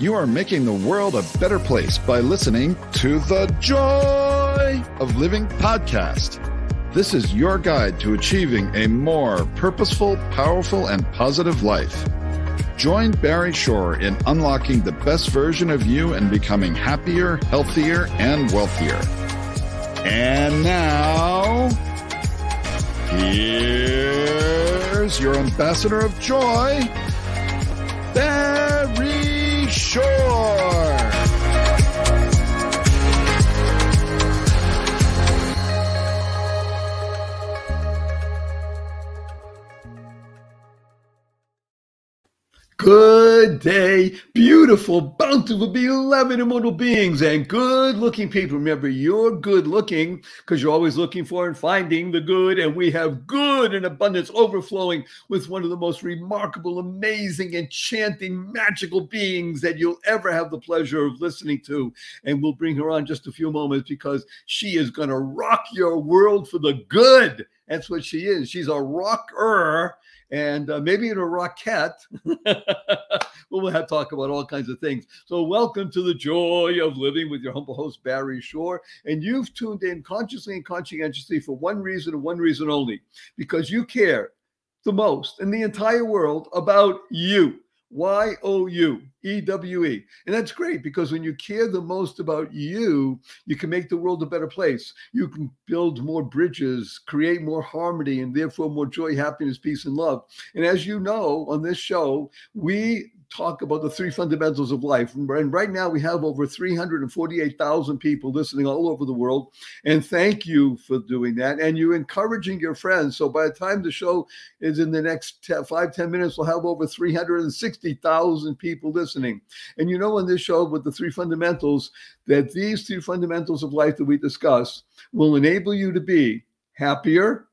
You are making the world a better place by listening to the Joy of Living podcast. This is your guide to achieving a more purposeful, powerful, and positive life. Join Barry Shore in unlocking the best version of you and becoming happier, healthier, and wealthier. And now, here's your ambassador of joy, Barry Shore. Good day, beautiful, bountiful, beloved immortal beings, and good looking people. Remember, you're good looking because you're always looking for and finding the good, and we have good in abundance overflowing with one of the most remarkable, amazing, enchanting, magical beings that you'll ever have the pleasure of listening to. And we'll bring her on just a few moments because she is going to rock your world for the good. That's what she is. She's a rocker and uh, maybe in a rocket. we'll have talk about all kinds of things. So, welcome to the joy of living with your humble host, Barry Shore. And you've tuned in consciously and conscientiously for one reason and one reason only because you care the most in the entire world about you. Y O U E W E. And that's great because when you care the most about you, you can make the world a better place. You can build more bridges, create more harmony, and therefore more joy, happiness, peace, and love. And as you know on this show, we talk about the three fundamentals of life. And right now we have over 348,000 people listening all over the world. And thank you for doing that. And you're encouraging your friends. So by the time the show is in the next 10, five, 10 minutes, we'll have over 360,000 people listening. And you know, on this show with the three fundamentals, that these three fundamentals of life that we discuss will enable you to be happier,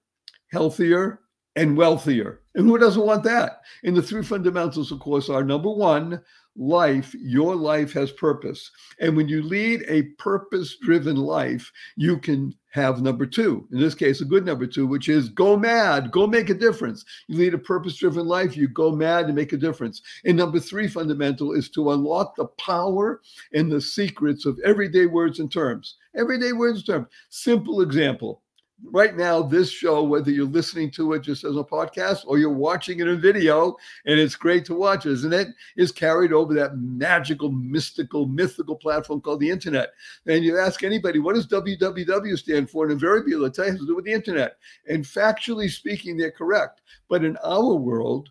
healthier, and wealthier. And who doesn't want that? And the three fundamentals, of course, are number one, life, your life has purpose. And when you lead a purpose driven life, you can have number two, in this case, a good number two, which is go mad, go make a difference. You lead a purpose driven life, you go mad and make a difference. And number three fundamental is to unlock the power and the secrets of everyday words and terms. Everyday words and terms. Simple example right now, this show, whether you're listening to it just as a podcast or you're watching it in video, and it's great to watch, isn't it? Is carried over that magical, mystical, mythical platform called the internet. And you ask anybody, what does www stand for? And invariably, they'll tell you it has to do with the internet. And factually speaking, they're correct. But in our world,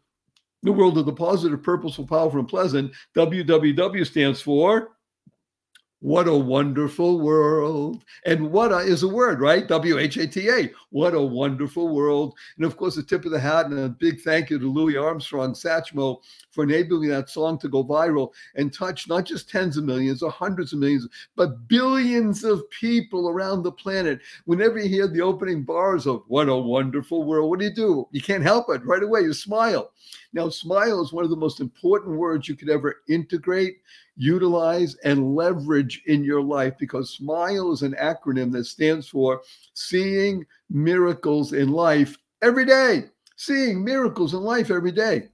the world of the positive, purposeful, powerful, and pleasant, www stands for what a wonderful world. And what a, is a word, right? W H A T A. What a wonderful world. And of course, a tip of the hat and a big thank you to Louis Armstrong Satchmo for enabling that song to go viral and touch not just tens of millions or hundreds of millions, but billions of people around the planet. Whenever you hear the opening bars of What a Wonderful World, what do you do? You can't help it. Right away, you smile. Now, smile is one of the most important words you could ever integrate utilize and leverage in your life because SMILE is an acronym that stands for Seeing Miracles in Life Every Day. Seeing miracles in life every day.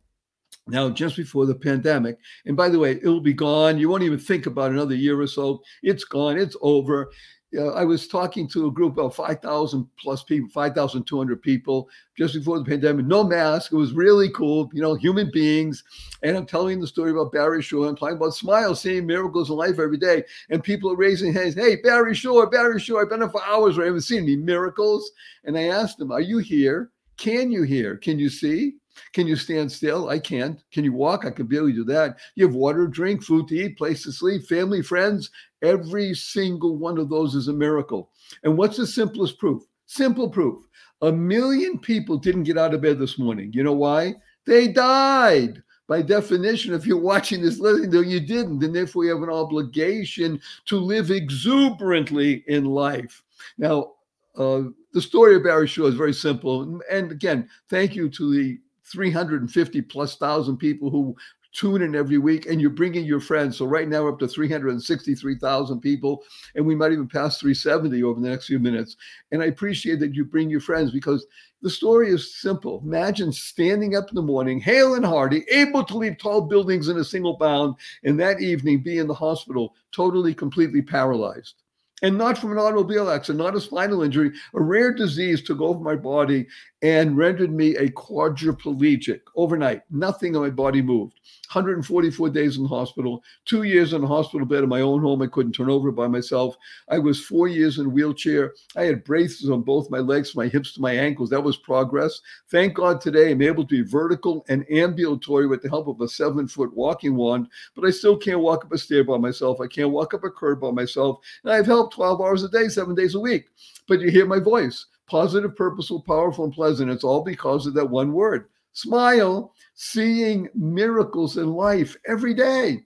Now, just before the pandemic, and by the way, it'll be gone. You won't even think about another year or so. It's gone. It's over I was talking to a group of 5,000 plus people, 5,200 people just before the pandemic, no mask. It was really cool, you know, human beings. And I'm telling the story about Barry Shore. I'm talking about smile, seeing miracles in life every day. And people are raising hands. Hey, Barry Shore, Barry Shore, I've been here for hours. I haven't seen any miracles. And I asked them, Are you here? Can you hear? Can you see? Can you stand still? I can't. Can you walk? I can barely do that. You have water, drink, food to eat, place to sleep, family, friends. Every single one of those is a miracle. And what's the simplest proof? Simple proof. A million people didn't get out of bed this morning. You know why? They died. By definition, if you're watching this listening, though you didn't, and therefore you have an obligation to live exuberantly in life. Now, uh, the story of Barry Shore is very simple. And again, thank you to the 350 plus thousand people who tune in every week and you're bringing your friends. So right now we're up to 363,000 people and we might even pass 370 over the next few minutes. And I appreciate that you bring your friends because the story is simple. Imagine standing up in the morning, hale and hearty, able to leap tall buildings in a single bound, and that evening be in the hospital, totally, completely paralyzed and not from an automobile accident, not a spinal injury. A rare disease took over my body and rendered me a quadriplegic overnight. Nothing in my body moved. 144 days in the hospital, two years in a hospital bed in my own home. I couldn't turn over by myself. I was four years in a wheelchair. I had braces on both my legs, my hips to my ankles. That was progress. Thank God today I'm able to be vertical and ambulatory with the help of a seven foot walking wand, but I still can't walk up a stair by myself. I can't walk up a curb by myself. And I've helped 12 hours a day, seven days a week. But you hear my voice positive, purposeful, powerful, and pleasant. It's all because of that one word smile, seeing miracles in life every day.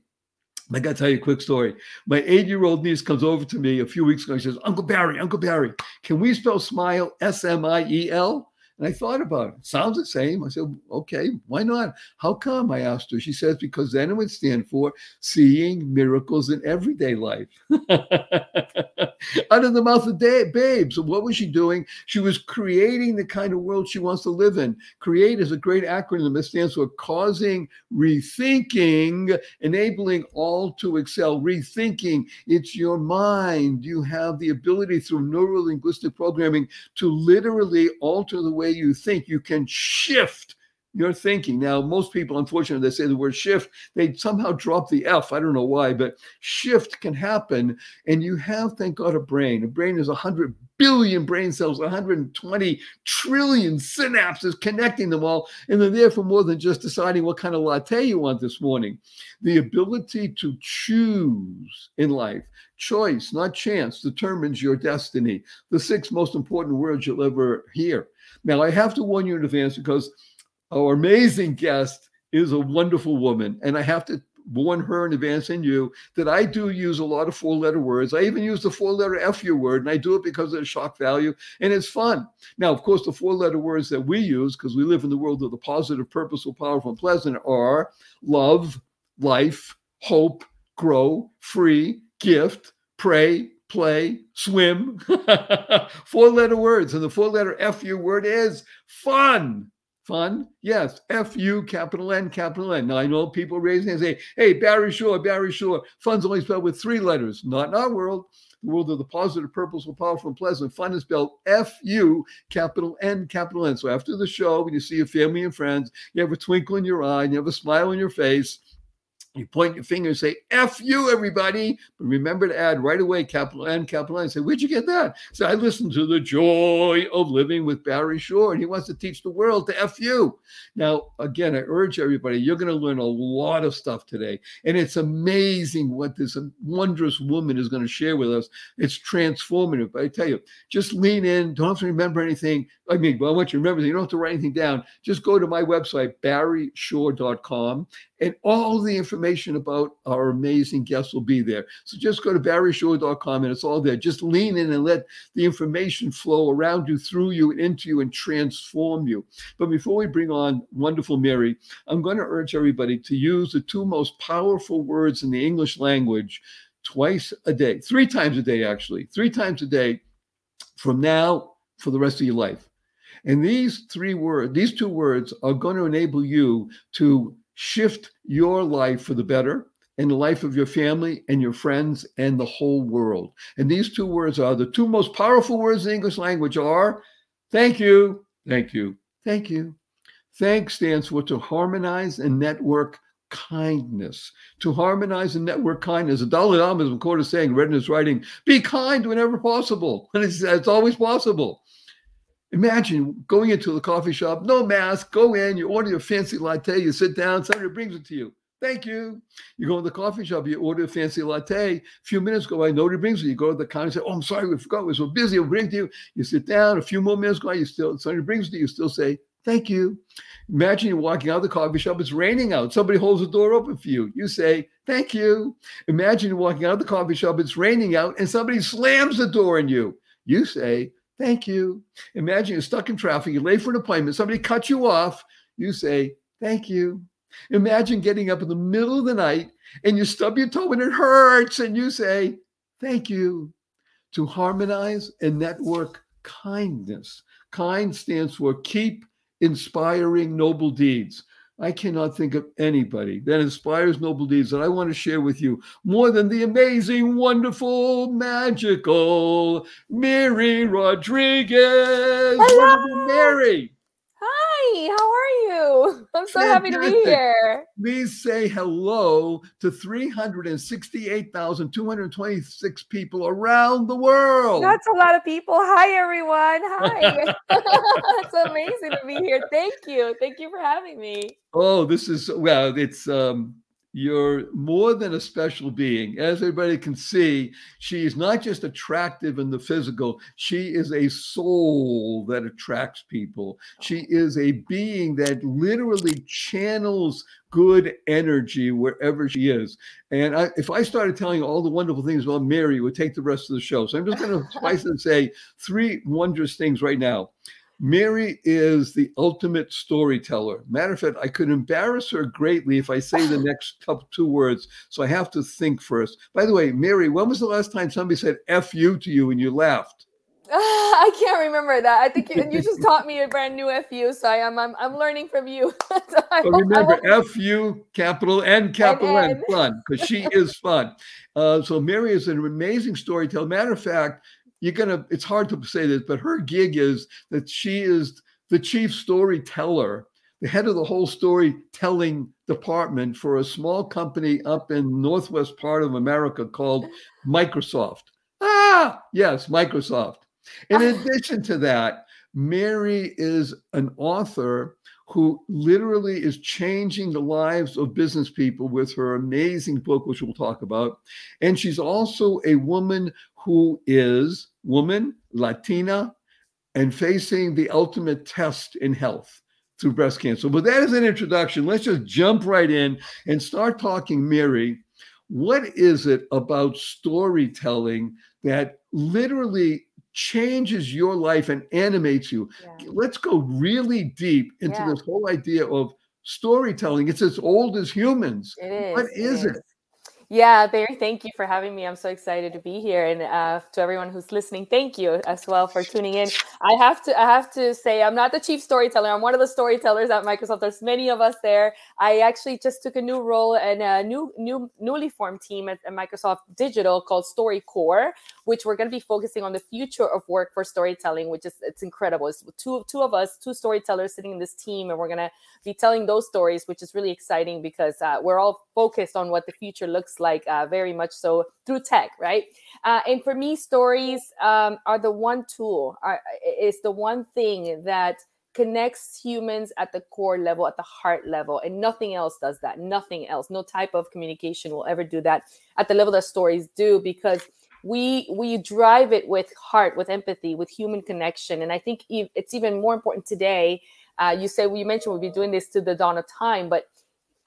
I got to tell you a quick story. My eight year old niece comes over to me a few weeks ago. She says, Uncle Barry, Uncle Barry, can we spell smile S M I E L? And I thought about it. Sounds the same. I said, okay, why not? How come? I asked her. She says, because then it would stand for seeing miracles in everyday life. Out of the mouth of da- babes. So what was she doing? She was creating the kind of world she wants to live in. Create is a great acronym that stands for causing rethinking, enabling all to excel. Rethinking, it's your mind. You have the ability through neuro linguistic programming to literally alter the way way you think, you can shift your thinking. Now, most people, unfortunately, they say the word shift, they somehow drop the F. I don't know why, but shift can happen. And you have, thank God, a brain. A brain is 100 billion brain cells, 120 trillion synapses connecting them all. And they're there for more than just deciding what kind of latte you want this morning. The ability to choose in life, choice, not chance, determines your destiny. The six most important words you'll ever hear now, I have to warn you in advance because our amazing guest is a wonderful woman, and I have to warn her in advance and you that I do use a lot of four letter words. I even use the four letter FU word, and I do it because of the shock value and it's fun. Now, of course, the four letter words that we use, because we live in the world of the positive, purposeful, powerful, and pleasant, are love, life, hope, grow, free, gift, pray, play, swim. four letter words. And the four letter FU word is fun. Fun? Yes. F U capital N capital N. Now I know people raise hands and say, hey, Barry Shore, Barry Shore. Fun's only spelled with three letters. Not in our world. The world of the positive, purposeful, powerful, and pleasant. Fun is spelled F U capital N capital N. So after the show, when you see your family and friends, you have a twinkle in your eye and you have a smile on your face you point your finger and say, F you, everybody. But remember to add right away, capital N, capital N. Say, where'd you get that? So I listened to The Joy of Living with Barry Shore, and he wants to teach the world to F you. Now, again, I urge everybody, you're going to learn a lot of stuff today. And it's amazing what this wondrous woman is going to share with us. It's transformative. But I tell you, just lean in. Don't have to remember anything. I mean, I want you to remember, you don't have to write anything down. Just go to my website, barryshore.com, and all the information about our amazing guests will be there. So just go to barryshore.com and it's all there. Just lean in and let the information flow around you, through you, and into you, and transform you. But before we bring on wonderful Mary, I'm going to urge everybody to use the two most powerful words in the English language twice a day, three times a day, actually, three times a day from now for the rest of your life. And these three words, these two words are going to enable you to shift your life for the better and the life of your family and your friends and the whole world. And these two words are the two most powerful words in the English language are thank you, thank you, thank you. Thank stands for to harmonize and network kindness. To harmonize and network kindness. The Dalai Lama is quoted saying, read in his writing, be kind whenever possible. And it's, it's always possible. Imagine going into the coffee shop, no mask, go in, you order your fancy latte, you sit down, somebody brings it to you. Thank you. You go to the coffee shop, you order a fancy latte. A few minutes go by, nobody brings it. You go to the counter and say, Oh, I'm sorry, we forgot. We're so busy. We'll bring it to you. You sit down. A few more minutes go by, you still, somebody brings it to you. You still say, Thank you. Imagine you're walking out of the coffee shop, it's raining out. Somebody holds the door open for you. You say, Thank you. Imagine you're walking out of the coffee shop, it's raining out, and somebody slams the door on you. You say, Thank you. Imagine you're stuck in traffic, you're late for an appointment, somebody cuts you off. You say, Thank you. Imagine getting up in the middle of the night and you stub your toe and it hurts, and you say, Thank you. To harmonize and network kindness. Kind stands for keep inspiring noble deeds. I cannot think of anybody that inspires noble deeds that I want to share with you more than the amazing, wonderful, magical Mary Rodriguez. Hello. Mary. Hi, how are you? I'm so happy to be here. Please say hello to 368,226 people around the world. That's a lot of people. Hi, everyone. Hi. it's amazing to be here. Thank you. Thank you for having me. Oh, this is well, it's um you're more than a special being. As everybody can see, she is not just attractive in the physical, she is a soul that attracts people. She is a being that literally channels good energy wherever she is. And I, if I started telling you all the wonderful things about Mary, it would take the rest of the show. So I'm just going to spice and say three wondrous things right now. Mary is the ultimate storyteller. Matter of fact, I could embarrass her greatly if I say the next couple two words. So I have to think first. By the way, Mary, when was the last time somebody said F you to you and you laughed? I can't remember that. I think you, you just taught me a brand new FU, so I am I'm, I'm learning from you. So But remember, hope- F capital N, capital N, N. fun, because she is fun. Uh, so Mary is an amazing storyteller. Matter of fact, you're gonna. It's hard to say this, but her gig is that she is the chief storyteller, the head of the whole storytelling department for a small company up in northwest part of America called Microsoft. Ah, yes, Microsoft. In addition to that, Mary is an author who literally is changing the lives of business people with her amazing book, which we'll talk about. And she's also a woman who is woman, Latina, and facing the ultimate test in health through breast cancer. But that is an introduction. Let's just jump right in and start talking, Mary. What is it about storytelling that literally changes your life and animates you? Yeah. let's go really deep into Yeah. this whole idea of storytelling. It's as old as humans. Is. What is it? Yeah, Barry, thank you for having me. I'm so excited to be here, and uh, to everyone who's listening, thank you as well for tuning in. I have to, I have to say, I'm not the chief storyteller. I'm one of the storytellers at Microsoft. There's many of us there. I actually just took a new role in a new, new, newly formed team at, at Microsoft Digital called Story Core, which we're going to be focusing on the future of work for storytelling, which is it's incredible. It's two, two of us, two storytellers sitting in this team, and we're going to be telling those stories, which is really exciting because uh, we're all focused on what the future looks like, uh, very much so through tech, right? Uh, and for me, stories um, are the one tool, are, is the one thing that connects humans at the core level, at the heart level, and nothing else does that. Nothing else, no type of communication will ever do that at the level that stories do, because we we drive it with heart, with empathy, with human connection, and I think it's even more important today uh, you say well, you mentioned we'll be doing this to the dawn of time, but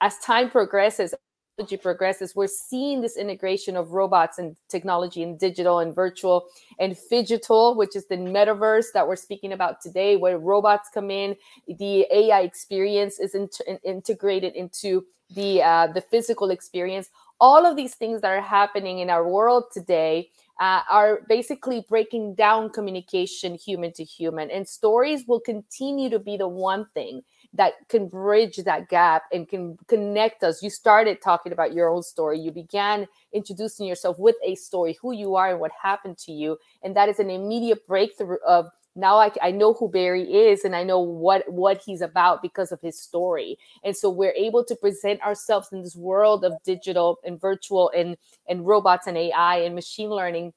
as time progresses, progresses, we're seeing this integration of robots and technology and digital and virtual and phygital, which is the metaverse that we're speaking about today, where robots come in, the AI experience is in- integrated into the uh, the physical experience. All of these things that are happening in our world today uh, are basically breaking down communication human to human. And stories will continue to be the one thing that can bridge that gap and can connect us. You started talking about your own story. You began introducing yourself with a story, who you are and what happened to you. And that is an immediate breakthrough of now I, I know who Barry is and I know what what he's about because of his story. And so we're able to present ourselves in this world of digital and virtual and and robots and AI and machine learning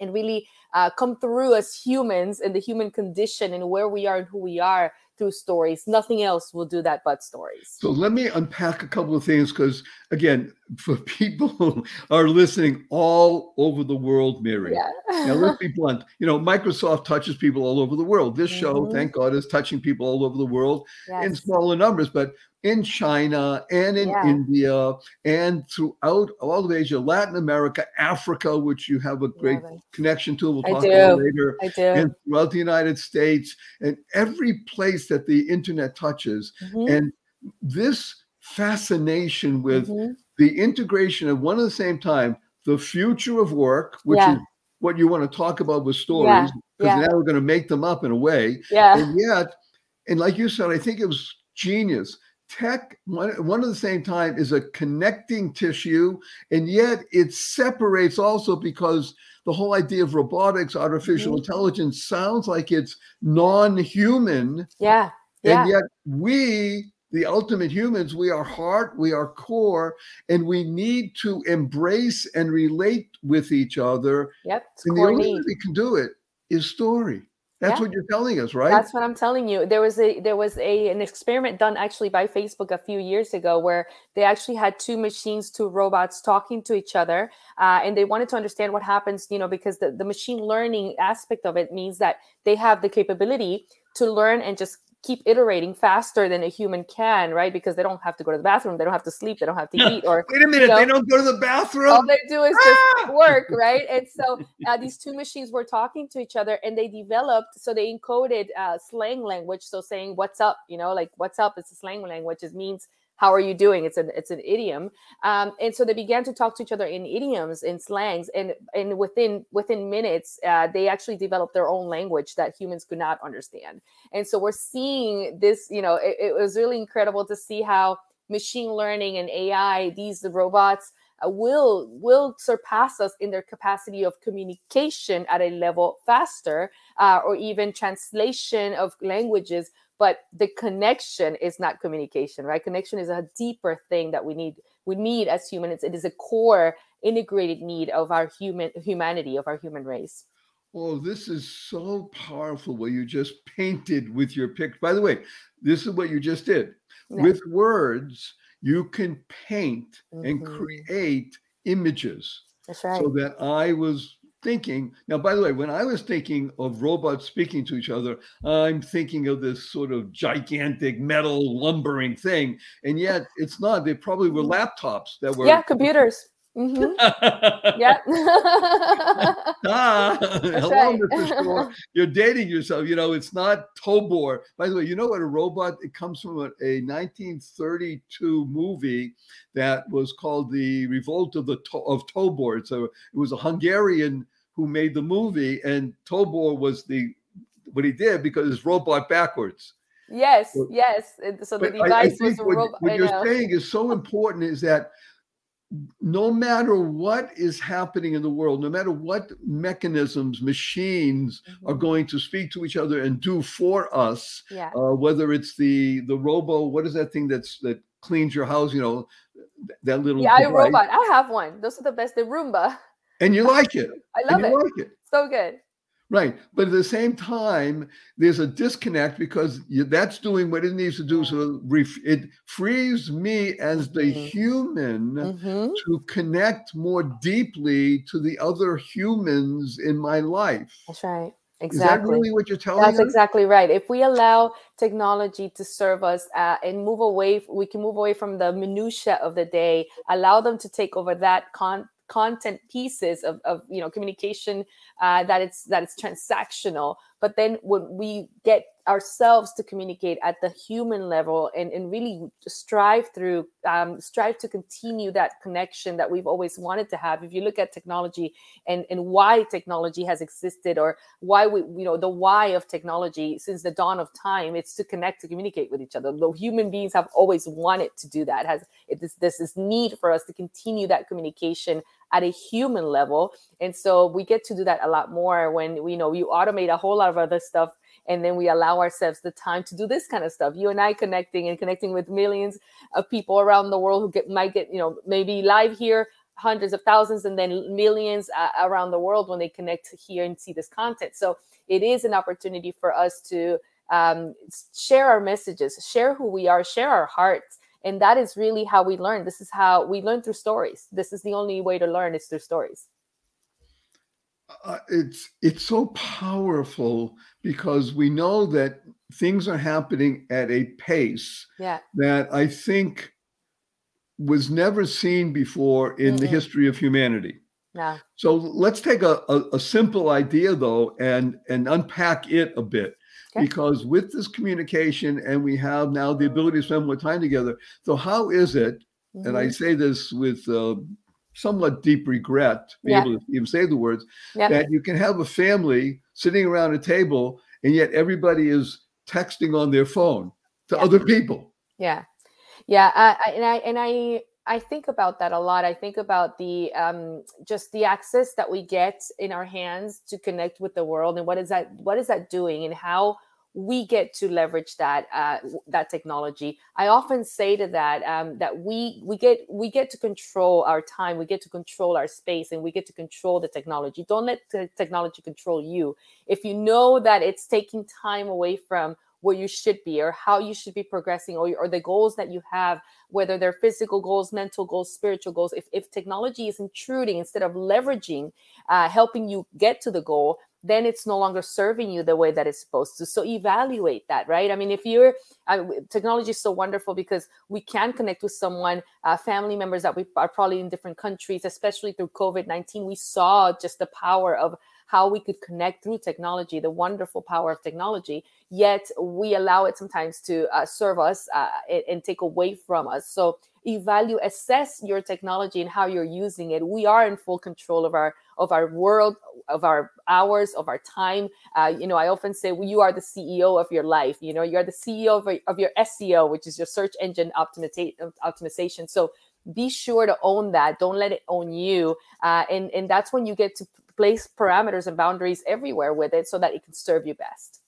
and really uh, come through as humans and the human condition and where we are and who we are through stories. Nothing else will do that but stories. So let me unpack a couple of things because, again, for people who are listening all over the world, Mary. Yeah. Now let's be blunt. You know, Microsoft touches people all over the world. This show, Mhm. thank God, is touching people all over the world in smaller numbers, but in China and in Yeah. India and throughout all of Asia, Latin America, Africa, which you have a great connection to. We'll talk about later. I do. And throughout the United States and every place that the internet touches. Mhm. And this fascination with mm-hmm. the integration of one at the same time the future of work, which yeah. is what you want to talk about with stories, because yeah. now we're going to make them up in a way. Yeah. And yet, and like you said, I think it was genius. Tech, one, one at the same time, is a connecting tissue, and yet it separates also because the whole idea of robotics, artificial mm-hmm. intelligence sounds like it's non-human. Yeah. yeah. And yet we, the ultimate humans, we are heart, we are core, and we need to embrace and relate with each other. Yep. And the only way we can do it is story. That's yeah. what you're telling us, right? That's what I'm telling you. There was a there was a an experiment done actually by Facebook a few years ago where they actually had two machines, two robots talking to each other, uh, and they wanted to understand what happens, you know, because the, the machine learning aspect of it means that they have the capability to learn and just keep iterating faster than a human can, right? Because they don't have to go to the bathroom, they don't have to sleep, they don't have to eat. Or wait a minute, you know, they don't go to the bathroom. All they do is just ah! work, right? And so uh, these two machines were talking to each other, and they developed. So they encoded uh, slang language. So saying "What's up," you know, like "What's up" is a slang language. It means how are you doing? It's an it's an idiom. Um, and so they began to talk to each other in idioms in slangs and and within within minutes uh, they actually developed their own language that humans could not understand. And so we're seeing this you know it, it was really incredible to see how machine learning and ai these robots uh, will will surpass us in their capacity of communication at a level faster uh, or even translation of languages but the connection is not communication right connection is a deeper thing that we need we need as humans it is a core integrated need of our human humanity of our human race Oh, this is so powerful what you just painted with your picture. By the way, this is what you just did. Yeah. With words, you can paint mm-hmm. and create images. That's right. So that I was thinking now by the way when i was thinking of robots speaking to each other i'm thinking of this sort of gigantic metal lumbering thing and yet it's not. They probably were mm-hmm. laptops that were yeah computers Mm-hmm. yeah. ah, hello, right. Mr. Shore. You're dating yourself. You know, it's not Tobor. By the way, you know what a robot? It comes from a, a 1932 movie that was called The Revolt of the of Tobor. So it was a Hungarian who made the movie, and Tobor was the what he did because it's robot backwards. Yes, so, yes. So the device I, I was a robot. What, what you're saying is so important is that no matter what is happening in the world, no matter what mechanisms, machines mm-hmm. are going to speak to each other and do for us, yeah. uh, whether it's the the robo, what is that thing that's that cleans your house? You know, that little yeah, device. robot. I have one. Those are the best. The Roomba. And you like it. I love it. Like it. So good. Right. But at the same time, there's a disconnect because that's doing what it needs to do. So it frees me as the mm-hmm. human mm-hmm. to connect more deeply to the other humans in my life. That's right. Exactly. Is that really what you're telling That's us? exactly right. If we allow technology to serve us uh, and move away, we can move away from the minutia of the day, allow them to take over that con- content pieces of, of you know communication uh, that it's that it's transactional. But then when we get ourselves to communicate at the human level and, and really strive through um, strive to continue that connection that we've always wanted to have. If you look at technology and and why technology has existed or why we you know the why of technology since the dawn of time it's to connect to communicate with each other. The human beings have always wanted to do that. Has it, this this is need for us to continue that communication at a human level. And so we get to do that a lot more when we you know you automate a whole lot of other stuff and then we allow ourselves the time to do this kind of stuff. You and i connecting and connecting with millions of people around the world who get might get you know maybe live here hundreds of thousands and then millions uh, around the world when they connect here and see this content. So it is an opportunity for us to um, share our messages share who we are share our hearts. And that is really how we learn. This is how we learn through stories. This is the only way to learn is through stories uh, it's it's so powerful because we know that things are happening at a pace yeah. that I think was never seen before in mm-hmm. the history of humanity. Yeah. So let's take a, a, a, simple idea though and and unpack it a bit. okay. because with this communication and we have now the ability to spend more time together. So how is it? Mm-hmm. And I mm-hmm. say this with uh, somewhat deep regret to be yeah. able to even say the words that you can have a family sitting around a table and yet everybody is texting on their phone to yeah. other people. Yeah, yeah, I, and I and I I think about that a lot. I think about the um, just the access that we get in our hands to connect with the world, and what is that? What is that doing, and how we get to leverage that uh, that technology. I often say to that um, that we we get we get to control our time, we get to control our space, and we get to control the technology. Don't let the technology control you. If you know that it's taking time away from where you should be or how you should be progressing or, or the goals that you have whether they're physical goals mental goals spiritual goals if, if technology is intruding instead of leveraging uh, helping you get to the goal then it's no longer serving you the way that it's supposed to so evaluate that right i mean if you're uh, technology is so wonderful because we can connect with someone uh, family members that we are probably in different countries especially through covid-19 we saw just the power of how we could connect through technology, the wonderful power of technology. Yet we allow it sometimes to uh, serve us uh, and, and take away from us. So evaluate, assess your technology and how you're using it. We are in full control of our of our world, of our hours, of our time. Uh, you know, I often say well, you are the CEO of your life. You know, you're the CEO of, of your SEO, which is your search engine optimization. So be sure to own that. Don't let it own you. Uh, and and that's when you get to place parameters and boundaries everywhere with it so that it can serve you best.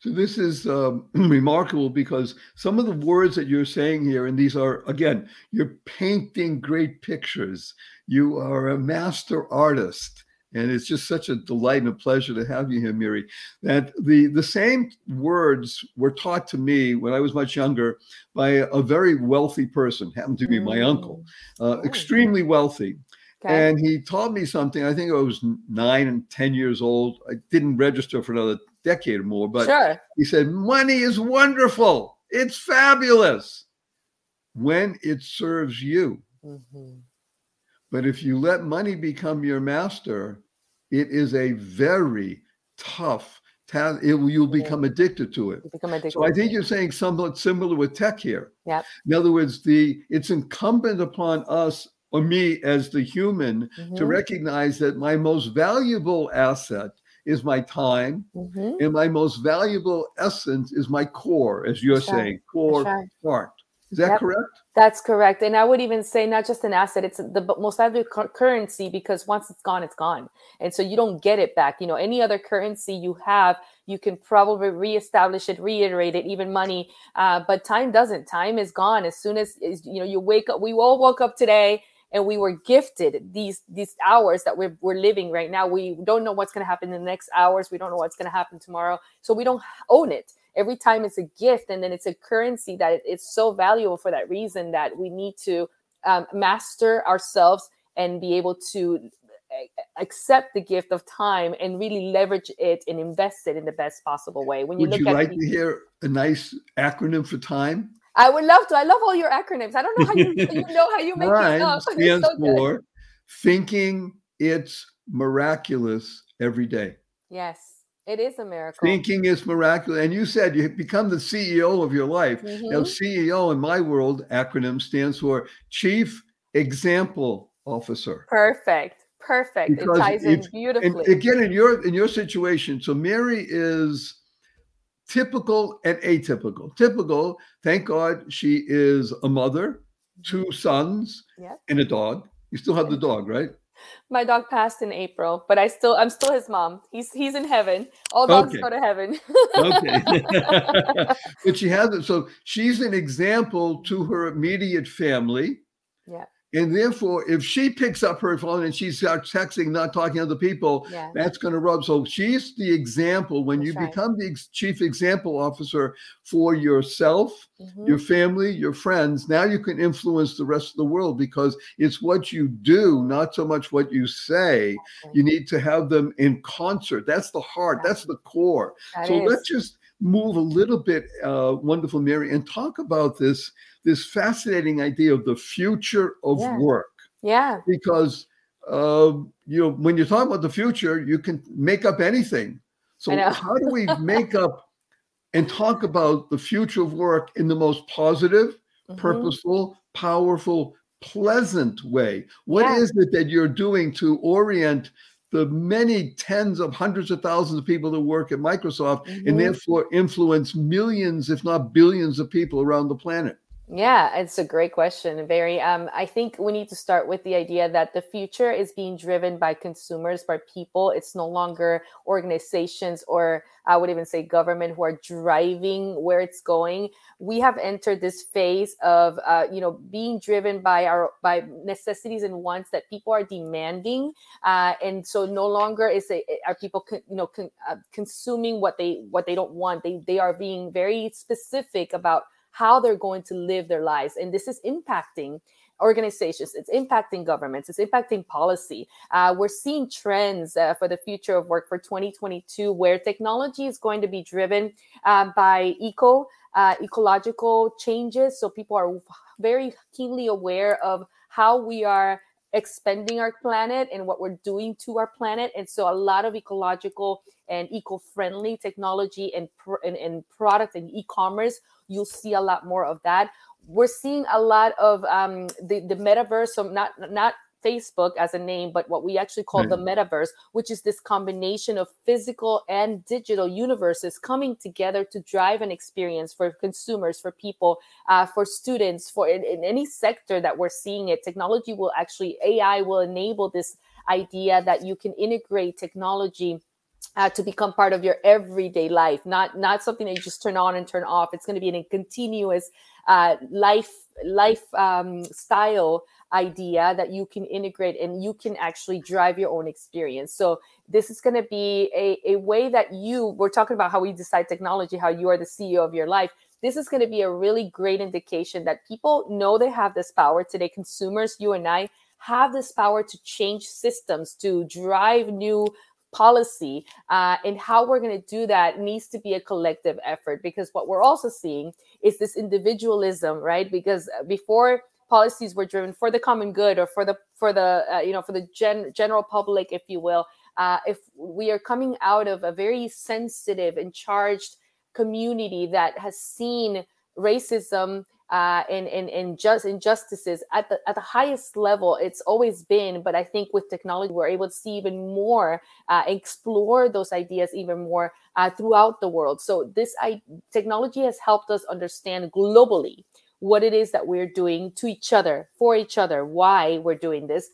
So this is um, remarkable because some of the words that you're saying here, and these are again, you're painting great pictures. You are a master artist, and it's just such a delight and a pleasure to have you here, Miri. That the the same words were taught to me when I was much younger by a very wealthy person, happened to be mm. my uncle, uh, oh. extremely wealthy. Okay. And he taught me something. I think I was nine and 10 years old. I didn't register for another decade or more, but sure. he said, Money is wonderful. It's fabulous when it serves you. Mm-hmm. But if you let money become your master, it is a very tough task. It, you'll become addicted to it. become addicted so I think you're saying somewhat similar with tech here. Yeah. In other words, the it's incumbent upon us or me as the human mm-hmm. to recognize that my most valuable asset is my time mm-hmm. and my most valuable essence is my core as you're That's saying core right. heart is that yep. correct that's correct and i would even say not just an asset it's the most valuable currency because once it's gone it's gone and so you don't get it back you know any other currency you have you can probably reestablish it reiterate it even money uh, but time doesn't time is gone as soon as, as you know you wake up we all woke up today and we were gifted these these hours that we're, we're living right now. We don't know what's going to happen in the next hours. We don't know what's going to happen tomorrow. So we don't own it. Every time it's a gift and then it's a currency that it's so valuable for that reason that we need to um, master ourselves and be able to eh, accept the gift of time and really leverage it and invest it in the best possible way. When you would look you at like to hear a nice acronym for time I would love to. I love all your acronyms. I don't know how you, you know how you make Mine up. stands so for thinking it's miraculous every day. Yes, it is a miracle. Thinking is miraculous. And you said you become the CEO of your life. Mm-hmm. Now, CEO in my world acronym stands for Chief Example Officer. Perfect. Perfect. Because it ties in beautifully. again, in your in your situation, so Mary is typical and atypical. Typical, thank God she is a mother, two mm-hmm. sons, yep. and a dog. You still have the dog, right? My dog passed in April, but I still I'm still his mom. He's he's in heaven. All dogs okay. go to heaven. okay. but she has it. So she's an example to her immediate family. Yeah. And therefore, if she picks up her phone and she starts texting, not talking to other people, yeah. that's going to rub. So she's the example. When that's you right. become the ex- chief example officer for yourself, mm-hmm. your family, your friends, now you can influence the rest of the world because it's what you do, not so much what you say. You need to have them in concert. That's the heart, that's the core. That so is. let's just move a little bit, uh, wonderful Mary, and talk about this this fascinating idea of the future of yeah. work. Yeah. Because uh, you know, when you talk about the future, you can make up anything. So how do we make up and talk about the future of work in the most positive, mm-hmm. purposeful, powerful, pleasant way. What yeah. is it that you're doing to orient the many tens of hundreds of thousands of people that work at Microsoft mm-hmm. and therefore influence millions, if not billions, of people around the planet? Yeah, it's a great question. Barry, um, I think we need to start with the idea that the future is being driven by consumers, by people. It's no longer organizations or I would even say government who are driving where it's going. We have entered this phase of, uh, you know, being driven by our by necessities and wants that people are demanding, uh, and so no longer is it are people, con, you know, con, uh, consuming what they what they don't want. They they are being very specific about how they're going to live their lives. And this is impacting organizations, it's impacting governments, it's impacting policy. Uh, we're seeing trends uh, for the future of work for 2022 where technology is going to be driven uh, by eco. Uh, ecological changes. So people are very keenly aware of how we are expending our planet and what we're doing to our planet. And so a lot of ecological and eco-friendly technology and, and, and product and e-commerce you'll see a lot more of that. We're seeing a lot of um, the the metaverse, so not not Facebook as a name, but what we actually call the metaverse, which is this combination of physical and digital universes coming together to drive an experience for consumers, for people, uh, for students, for in, in, any sector that we're seeing it. Technology will actually, AI will enable this idea that you can integrate technology uh, to become part of your everyday life, not not something that you just turn on and turn off. It's going to be a continuous uh, life life um, style idea that you can integrate and you can actually drive your own experience. So this is going to be a, a way that you we're talking about how we decide technology, how you are the CEO of your life. This is going to be a really great indication that people know they have this power today. Consumers, you and I have this power to change systems, to drive new policy uh, and how we're going to do that needs to be a collective effort because what we're also seeing is this individualism right? Because uh, before policies were driven for the common good or for the for the uh, you know for the gen- general public if you will uh, if we are coming out of a very sensitive and charged community that has seen racism uh, and, and, and just injustices. At the at the highest level it's always been but i think with technology we're able to see even more uh, explore those ideas even more uh, throughout the world. So this I, technology has helped us understand globally what it is that we're doing to each other for each other why we're doing this.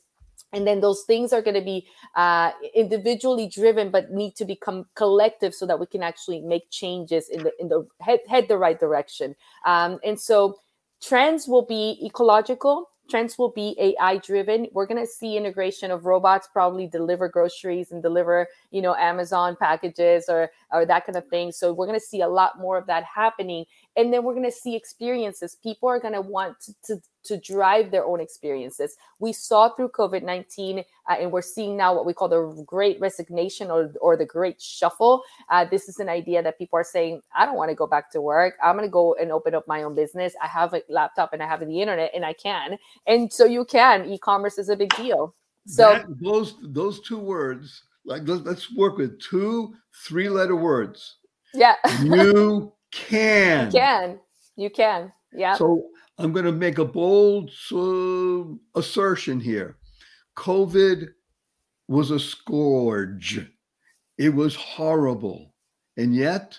And then those things are going to be uh, individually driven but need to become collective so that we can actually make changes in the in the head, head the right direction. Um, and so Trends will be ecological. Trends will be AI driven. We're going to see integration of robots probably deliver groceries and deliver, you know, Amazon packages or or that kind of thing. So we're going to see a lot more of that happening and then we're going to see experiences. People are going to want to, to drive their own experiences. We saw through covid-19 uh, and we're seeing now what we call the great resignation or, or the great shuffle. Uh, this is an idea that people are saying i don't want to go back to work. I'm going to go and open up my own business. I have a laptop and i have the internet and i can. And so you can. E-commerce is a big deal. So that, those those two words like let's, let's work with two three letter words. Yeah. You can. You can. You can. Yeah. So I'm going to make a bold uh, assertion here. COVID was a scourge. It was horrible. And yet,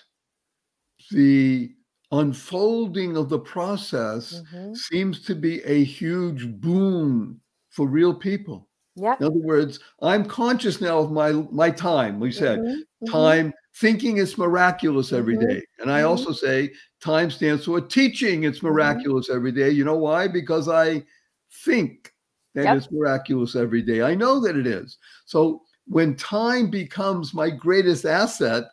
the unfolding of the process mm-hmm. seems to be a huge boon for real people. Yeah. In other words, I'm conscious now of my my time. We said mm-hmm. mm-hmm. time thinking it's miraculous every mm-hmm. day, And I mm-hmm. also say time stands for teaching it's mm-hmm. miraculous every day. You know why? Because I think that yep. it's miraculous every day. I know that it is. So when time becomes my greatest asset,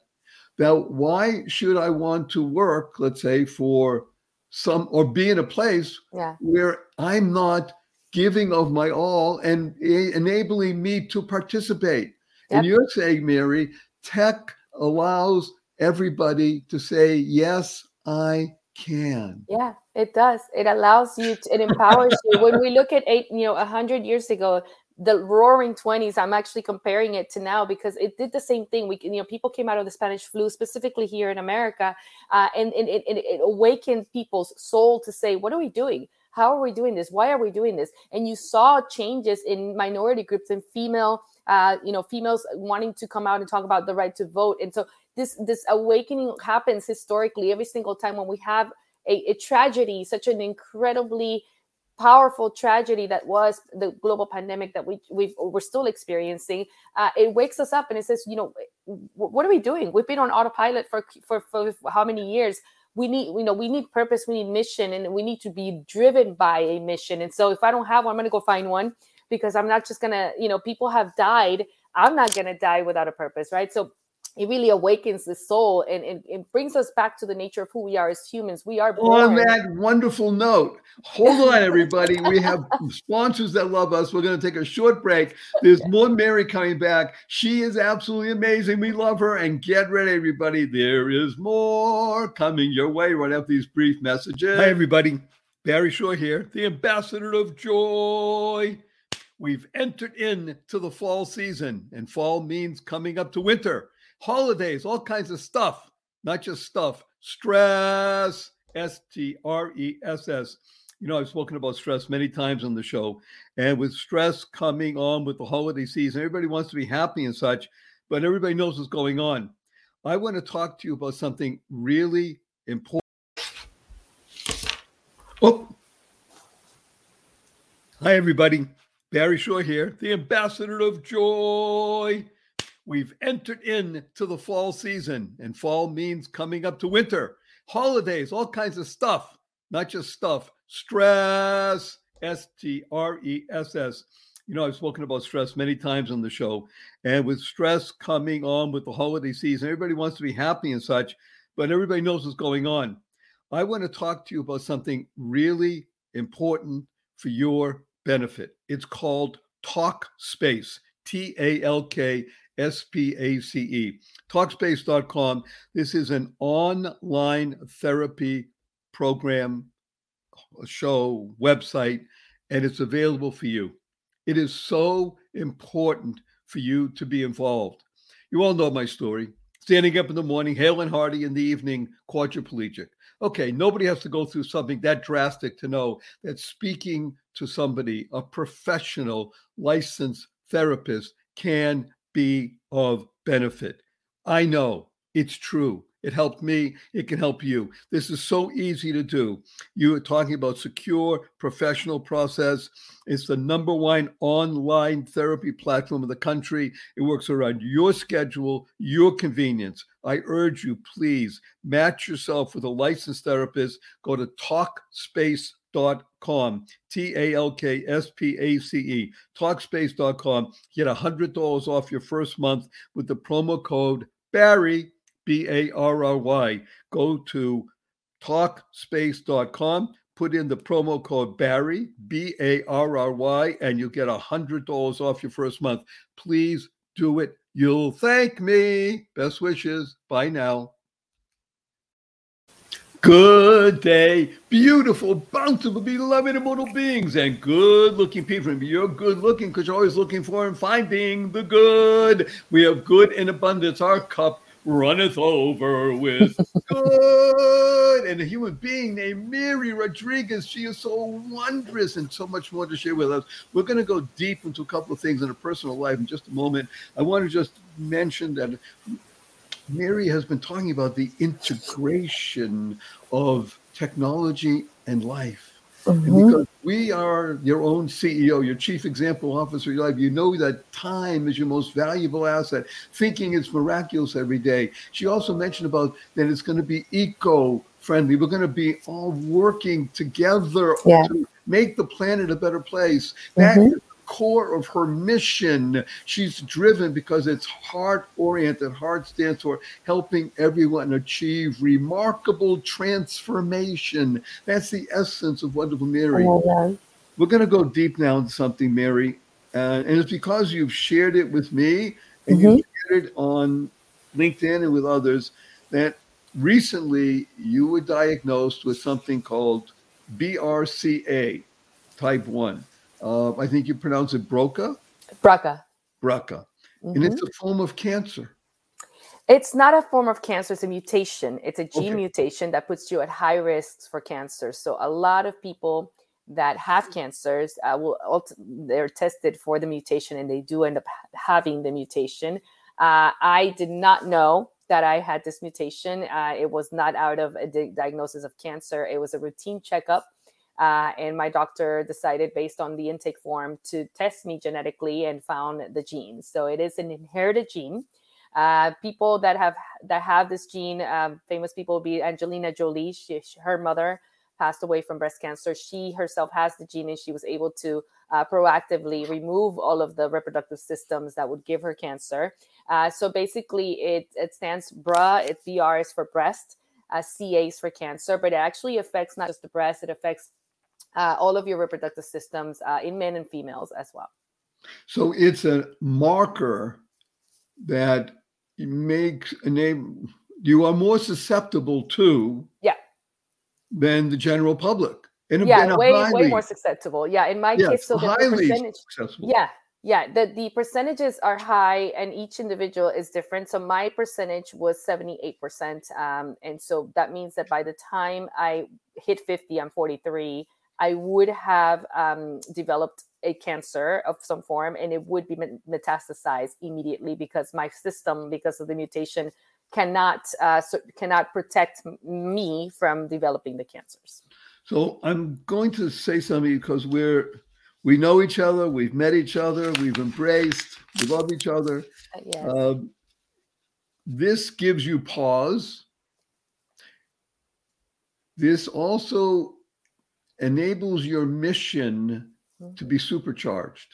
now why should I want to work, let's say, for some or be in a place yeah. where I'm not giving of my all and enabling me to participate? Yep. And you're saying, Mary, tech allows everybody to say, Yes, I can. Yeah, it does. It allows you, to, it empowers you. When we look at eight, you know, a hundred years ago, the roaring 20s i'm actually comparing it to now because it did the same thing we you know people came out of the spanish flu specifically here in america uh, and, and, and it awakened people's soul to say what are we doing how are we doing this why are we doing this and you saw changes in minority groups and female uh, you know females wanting to come out and talk about the right to vote. And so this this awakening happens historically every single time when we have a, a tragedy such an incredibly powerful tragedy that was the global pandemic that we we we're still experiencing uh, it wakes us up and it says you know what are we doing? We've been on autopilot for for, for how many years? We need you know we need purpose we need mission and we need to be driven by a mission. And so if i don't have one i'm going to go find one because i'm not just going to you know people have died i'm not going to die without a purpose right so it really awakens the soul and, and it brings us back to the nature of who we are as humans. We are born. On that wonderful note, hold on, everybody. We have sponsors that love us. We're going to take a short break. There's more Miri coming back. She is absolutely amazing. We love her. And get ready, everybody. There is more coming your way right after these brief messages. Hi, everybody. Barry Shore here, the ambassador of joy. We've entered into the fall season, and fall means coming up to winter holidays, all kinds of stuff, not just stuff, stress, S T R E S S. You know, I've spoken about stress many times on the show. And with stress coming on with the holiday season, everybody wants to be happy and such, but everybody knows what's going on. I want to talk to you about something really important. Oh. Hi, everybody. Barry Shore here, the ambassador of joy. We've entered into the fall season, and fall means coming up to winter, holidays, all kinds of stuff, not just stuff, stress, S T R E S S. You know, I've spoken about stress many times on the show. And with stress coming on with the holiday season, everybody wants to be happy and such, but everybody knows what's going on. I want to talk to you about something really important for your benefit. It's called Talk Space, T A L K S P A C E. Talkspace.com. This is an online therapy program, show, website, and it's available for you. It is so important for you to be involved. You all know my story. Standing up in the morning, hale and hearty in the evening, quadriplegic. Okay, nobody has to go through something that drastic to know that speaking to somebody, a professional licensed therapist, can be of benefit. I know it's true. It helped me. It can help you. This is so easy to do. You are talking about secure professional process. It's the number one online therapy platform in the country. It works around your schedule, your convenience. I urge you, please match yourself with a licensed therapist. Go to talkspace.com. T A L K S P A C E. Talkspace.com. Get $100 off your first month with the promo code Barry, B A R R Y. Go to talkspace.com. Put in the promo code Barry, B A R R Y, and you get $100 off your first month. Please do it. You'll thank me. Best wishes. Bye now. Good day, beautiful, bountiful, beloved immortal beings, and good looking people. You're good looking because you're always looking for and finding the good. We have good in abundance. Our cup runneth over with good. And a human being named Miri Rodriguez, she is so wondrous and so much more to share with us. We're going to go deep into a couple of things in her personal life in just a moment. I want to just mention that Miri has been talking about the integration of technology and life. Mm-hmm. Because we are your own CEO, your chief example officer of your life, you know that time is your most valuable asset. Thinking is miraculous every day. She also mentioned about that it's going to be eco friendly. We're going to be all working together yeah. to make the planet a better place. That mm-hmm core of her mission. She's driven because it's heart oriented. Heart stands for helping everyone achieve remarkable transformation. That's the essence of Wonderful Miri. We're going to go deep now into something, Miri. Uh, and it's because you've shared it with me and mm-hmm. you've shared it on LinkedIn and with others that recently you were diagnosed with something called BRCA type 1. Uh, I think you pronounce it Broca. BRCA. BRCA. Mm-hmm. And it's mm-hmm. a form of cancer. It's not a form of cancer, it's a mutation. It's a gene okay. mutation that puts you at high risks for cancer. So a lot of people that have cancers uh, will they're tested for the mutation and they do end up having the mutation. Uh, I did not know that I had this mutation. Uh, it was not out of a di- diagnosis of cancer. It was a routine checkup. Uh, and my doctor decided, based on the intake form, to test me genetically and found the gene. So it is an inherited gene. Uh, people that have that have this gene, um, famous people will be Angelina Jolie. She, her mother passed away from breast cancer. She herself has the gene, and she was able to uh, proactively remove all of the reproductive systems that would give her cancer. Uh, so basically, it it stands BRA. It's BR is for breast. Uh, CA is for cancer, but it actually affects not just the breast; it affects uh, all of your reproductive systems uh, in men and females as well. So it's a marker that makes a name you are more susceptible to yeah than the general public and yeah way highly, way more susceptible yeah in my case so the percentage successful. yeah yeah the, the percentages are high and each individual is different so my percentage was 78% um, and so that means that by the time i hit 50 i'm 43 i would have um, developed a cancer of some form and it would be metastasized immediately because my system because of the mutation cannot uh, so cannot protect me from developing the cancers. So i'm going to say something because we're we know each other we've met each other we've embraced we love each other. Uh, yes. uh, this gives you pause. This also enables your mission mm-hmm. to be supercharged.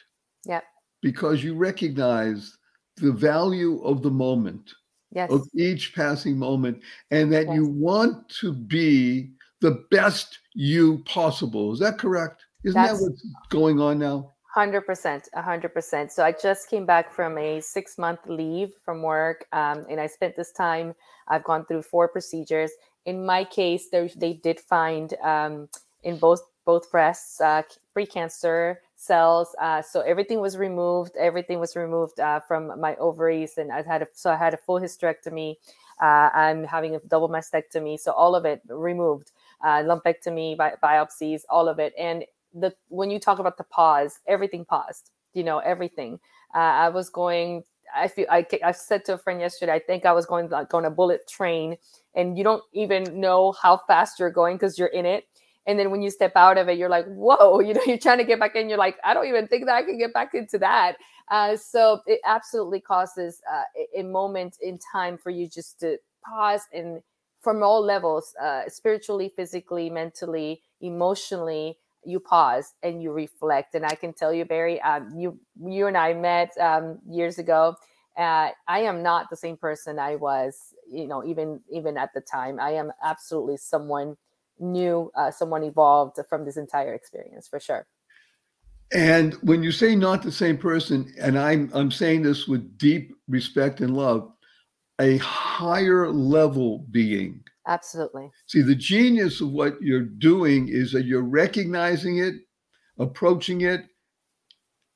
Yeah. Because you recognize the value of the moment, yes. of each passing moment, and that yes. you want to be the best you possible. Is that correct? Isn't That's, that what's going on now? 100%. 100%. So I just came back from a six month leave from work, um, and I spent this time, I've gone through four procedures. In my case, there they did find um, in both both breasts, uh, precancer cells. Uh, so everything was removed. Everything was removed uh, from my ovaries, and I had a, so I had a full hysterectomy. Uh, I'm having a double mastectomy, so all of it removed. Uh, lumpectomy, bi- biopsies, all of it. And the when you talk about the pause, everything paused. You know, everything. Uh, I was going. I feel I, I said to a friend yesterday. I think I was going like on a bullet train, and you don't even know how fast you're going because you're in it and then when you step out of it, you're like, whoa, you know, you're trying to get back in. You're like, I don't even think that I can get back into that. Uh, so it absolutely causes uh, a moment in time for you just to pause and from all levels, uh, spiritually, physically, mentally, emotionally, you pause and you reflect. And I can tell you, Barry, um, you you and I met um, years ago. Uh, I am not the same person I was, you know, even even at the time. I am absolutely someone new, uh, someone evolved from this entire experience for sure. And when you say not the same person, and I'm I'm saying this with deep respect and love, a higher level being. Absolutely. See, the genius of what you're doing is that you're recognizing it, approaching it.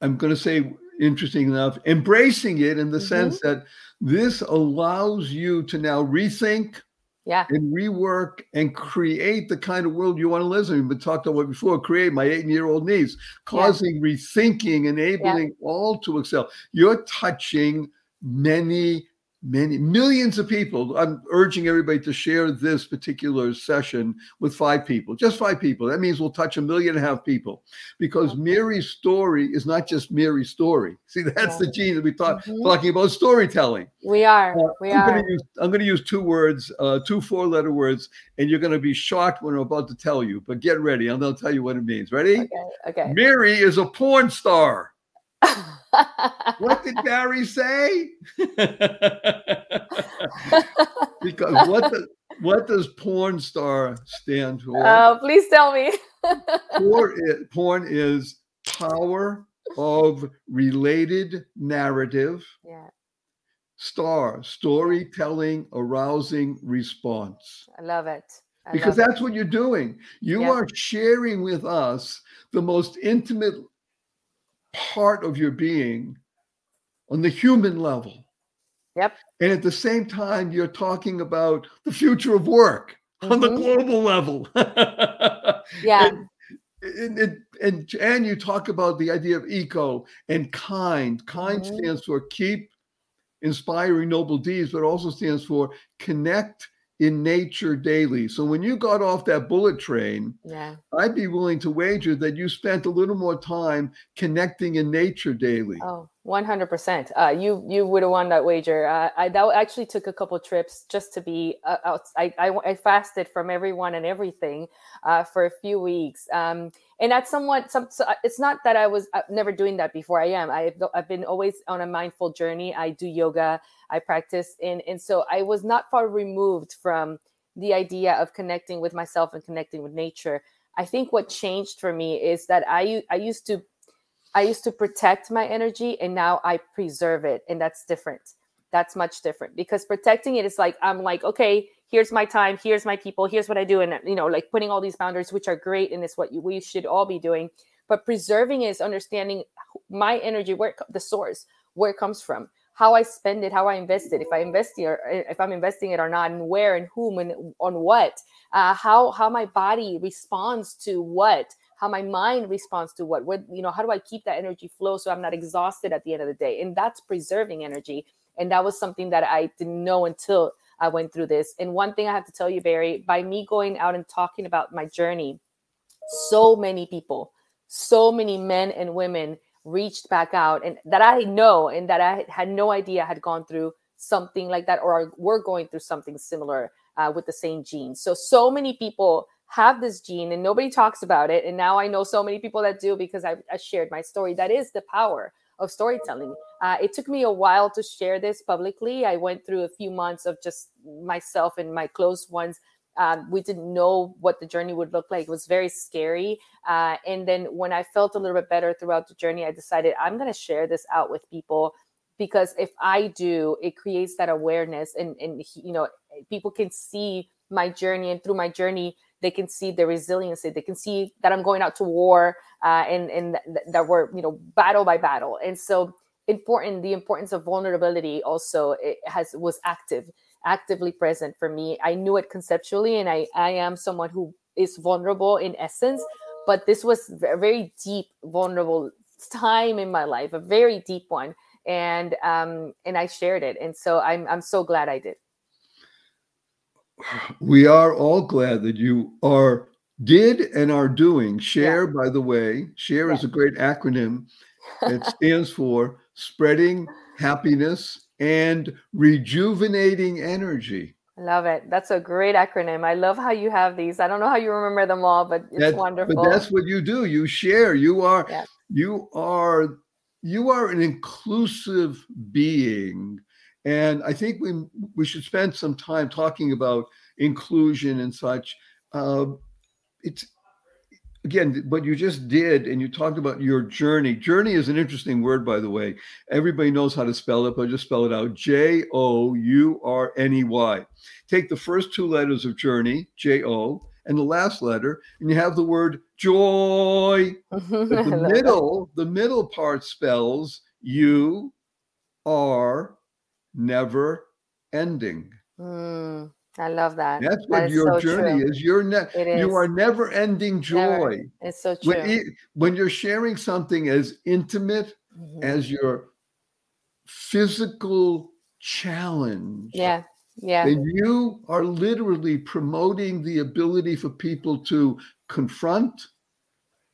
I'm going to say, interesting enough, embracing it in the mm-hmm. sense that this allows you to now rethink, yeah and rework and create the kind of world you want to live in we've talked about before create my eight year old niece causing yeah. rethinking enabling yeah. all to excel you're touching many many millions of people. I'm urging everybody to share this particular session with five people, just five people. That means we'll touch a million and a half people because Miri's story is not just Miri's story. See, that's yeah. the gene that we talk mm-hmm. talking about storytelling. We are. Uh, we I'm are. Gonna use, I'm going to use two words, uh, two four letter words, and you're going to be shocked when I'm about to tell you. But get ready. I'm going to tell you what it means. Ready? Okay. Okay. Miri is a porn star what did Barry say? because what the, what does porn star stand for? Oh, please tell me. porn, is, porn is power of related narrative. Yeah. Star, storytelling, arousing response. I love it. I because love that's it. what you're doing. You yep. are sharing with us the most intimate part of your being on the human level. Yep. And at the same time, you're talking about the future of work on the Mhm. global level. Yeah. And, and, and, and, and you talk about the idea of eco and kind. Kind Mhm. stands for keep inspiring noble deeds, but also stands for connect in nature daily. So when you got off that bullet train, Yeah. I'd be willing to wager that you spent a little more time connecting in nature daily. Oh, 100%. Uh, you you would have won that wager. Uh, I that actually took a couple trips just to be uh. I, I, I fasted from everyone and everything uh, for a few weeks. Um, and that's somewhat some. So uh, it's not that I was uh, never doing that before. I am. I've I've been always on a mindful journey. I do yoga. I practice, and and so I was not far removed from the idea of connecting with myself and connecting with nature. I think what changed for me is that I I used to I used to protect my energy and now I preserve it. And that's different. That's much different because protecting it is like, I'm like, okay, here's my time, here's my people, here's what I do. And, you know, like putting all these boundaries, which are great. And it's what you, we should all be doing. But preserving is understanding my energy, where the source, where it comes from, how I spend it, how I invest it, if I invest it, or if I'm investing it or not, and where and whom and on what, uh, how how my body responds to what, how my mind responds to what what you know how do i keep that energy flow so i'm not exhausted at the end of the day? And that's preserving energy. And that was something that i didn't know until i went through this. And one thing i have to tell you barry by me going out and talking about my journey so many people so many men and women reached back out and that i know and that i had no idea had gone through something like that or were going through something similar uh, with the same genes. So so many people have this gene and nobody talks about it. And now I know so many people that do because I, I shared my story. That is the power of storytelling. Uh, it took me a while to share this publicly. I went through a few months of just myself and my close ones. Um, we didn't know what the journey would look like. It was very scary. Uh, and then when I felt a little bit better throughout the journey, I decided I'm going to share this out with people because if I do, it creates that awareness and, and you know, people can see my journey and through my journey, they can see the resiliency. They can see that i'm going out to war uh, and and th- that we're you know battle by battle. And so important the importance of vulnerability also it has was active actively present for me. I knew it conceptually and i i am someone who is vulnerable in essence but this was a very deep vulnerable time in my life a very deep one. And um and i shared it. And so i'm i'm so glad i did we are all glad that you are did and are doing share by the way share Yeah. is a great acronym it stands for spreading happiness and rejuvenating energy I love it. That's a great acronym. I love how you have these. I don't know how you remember them all, but it's That- wonderful. but that's what you do you share you are Yeah. you are you are an inclusive being and i think we we should spend some time talking about inclusion and such. Uh, it's again what you just did and you talked about your journey. Journey is an interesting word by the way. Everybody knows how to spell it but I just spell it out. J-o-u-r-n-e-y take the first two letters of journey j-o and the last letter and you have the word joy. But the that. middle the middle part spells you are never ending Mm, I love that. that's That what is your so journey true. is you're ne- It you are never ending Never. joy It's so true. when, e- when you're sharing something as intimate Mhm. as your physical challenge Yeah. Yeah. And you are literally promoting the ability for people to confront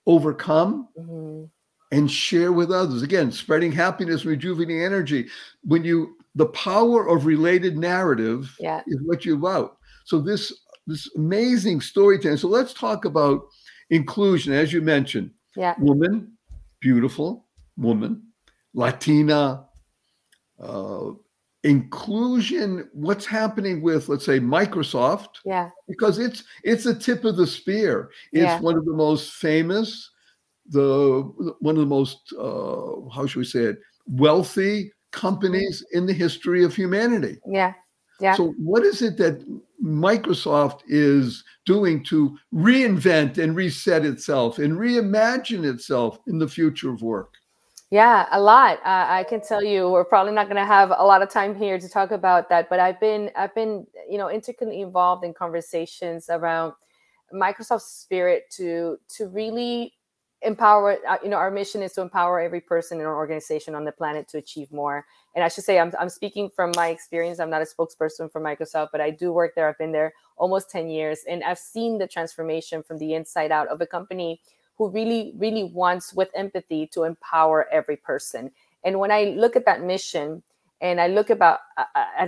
overcome Mhm. and share with others. Again, spreading happiness, rejuvenating energy. When you the power of related narrative Yeah. is what you're about. So this this amazing storytelling. So let's talk about inclusion, as you mentioned. Yeah. Woman, beautiful woman, Latina, uh, inclusion. What's happening with, let's say, Microsoft? Yeah. because it's it's a tip of the spear. It's Yeah. one of the most famous, the one of the most uh, how should we say it, wealthy companies in the history of humanity. Yeah. Yeah. So, what is it that Microsoft is doing to reinvent and reset itself and reimagine itself in the future of work? Yeah, a lot. Uh, I can tell you, we're probably not going to have a lot of time here to talk about that. But I've been, I've been, you know, intricately involved in conversations around Microsoft's spirit to to really empower. Uh, you know, our mission is to empower every person in our organization on the planet to achieve more. And I should say, I'm I'm speaking from my experience. I'm not a spokesperson for Microsoft, but I do work there. I've been there almost ten years, and I've seen the transformation from the inside out of a company who really, really wants with empathy to empower every person. And when I look at that mission, and I look about, uh, uh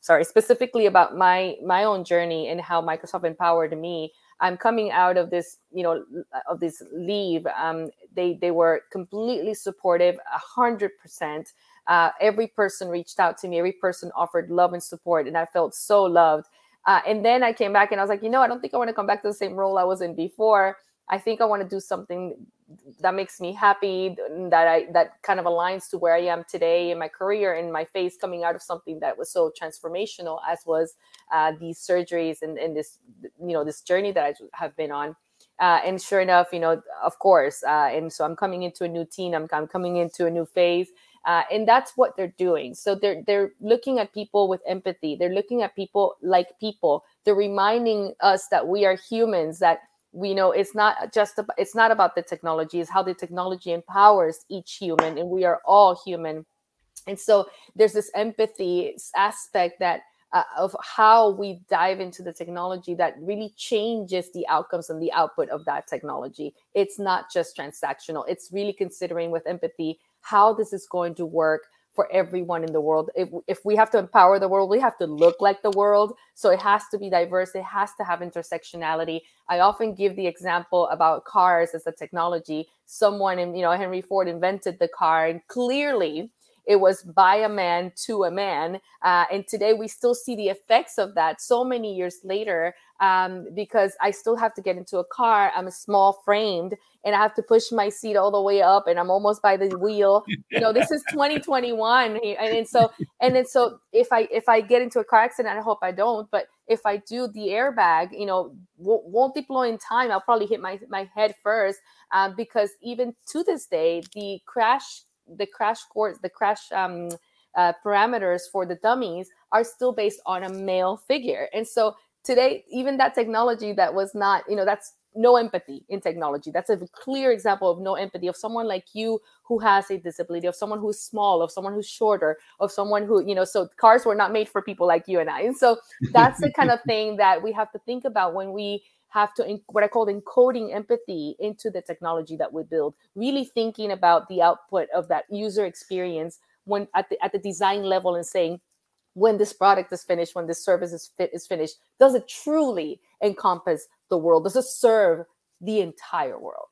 sorry, specifically about my my own journey and how Microsoft empowered me. I'm coming out of this, you know, of this leave. Um, they they were completely supportive, a hundred percent. Uh, every person reached out to me. Every person offered love and support, and I felt so loved. Uh, and then I came back and I was like, you know, I don't think I want to come back to the same role I was in before. I think I want to do something that makes me happy, that I that kind of aligns to where I am today in my career and my face coming out of something that was so transformational as was uh, these surgeries and, and this you know this journey that I have been on. Uh, and sure enough, you know, of course, uh, and so I'm coming into a new team. I'm, I'm coming into a new phase, uh, and that's what they're doing so they're they're looking at people with empathy they're looking at people like people they're reminding us that we are humans that we know it's not just about, it's not about the technology it's how the technology empowers each human and we are all human and so there's this empathy aspect that uh, of how we dive into the technology that really changes the outcomes and the output of that technology. It's not just transactional. It's really considering with empathy how this is going to work for everyone in the world. If, if we have to empower the world, we have to look like the world. So it has to be diverse. It has to have intersectionality. I often give the example about cars as a technology. Someone, in, you know, Henry Ford invented the car, and clearly it was by a man to a man. Uh, and today we still see the effects of that so many years later um, because I still have to get into a car. I'm a small framed and I have to push my seat all the way up and I'm almost by the wheel. You know, this is 2021. And, so, and then so if I, if I get into a car accident, I hope I don't, but if I do the airbag, you know, w- won't deploy in time. I'll probably hit my, my head first um, because even to this day, the crash the crash course, the crash um, uh, parameters for the dummies are still based on a male figure. And so today, even that technology that was not, you know, that's no empathy in technology. That's a clear example of no empathy of someone like you who has a disability, of someone who's small, of someone who's shorter, of someone who, you know, so cars were not made for people like you and I. And so that's the kind of thing that we have to think about when we have to what I call encoding empathy into the technology that we build, really thinking about the output of that user experience when at the at the design level and saying, when this product is finished, when this service is fit is finished, does it truly encompass the world? Does it serve the entire world?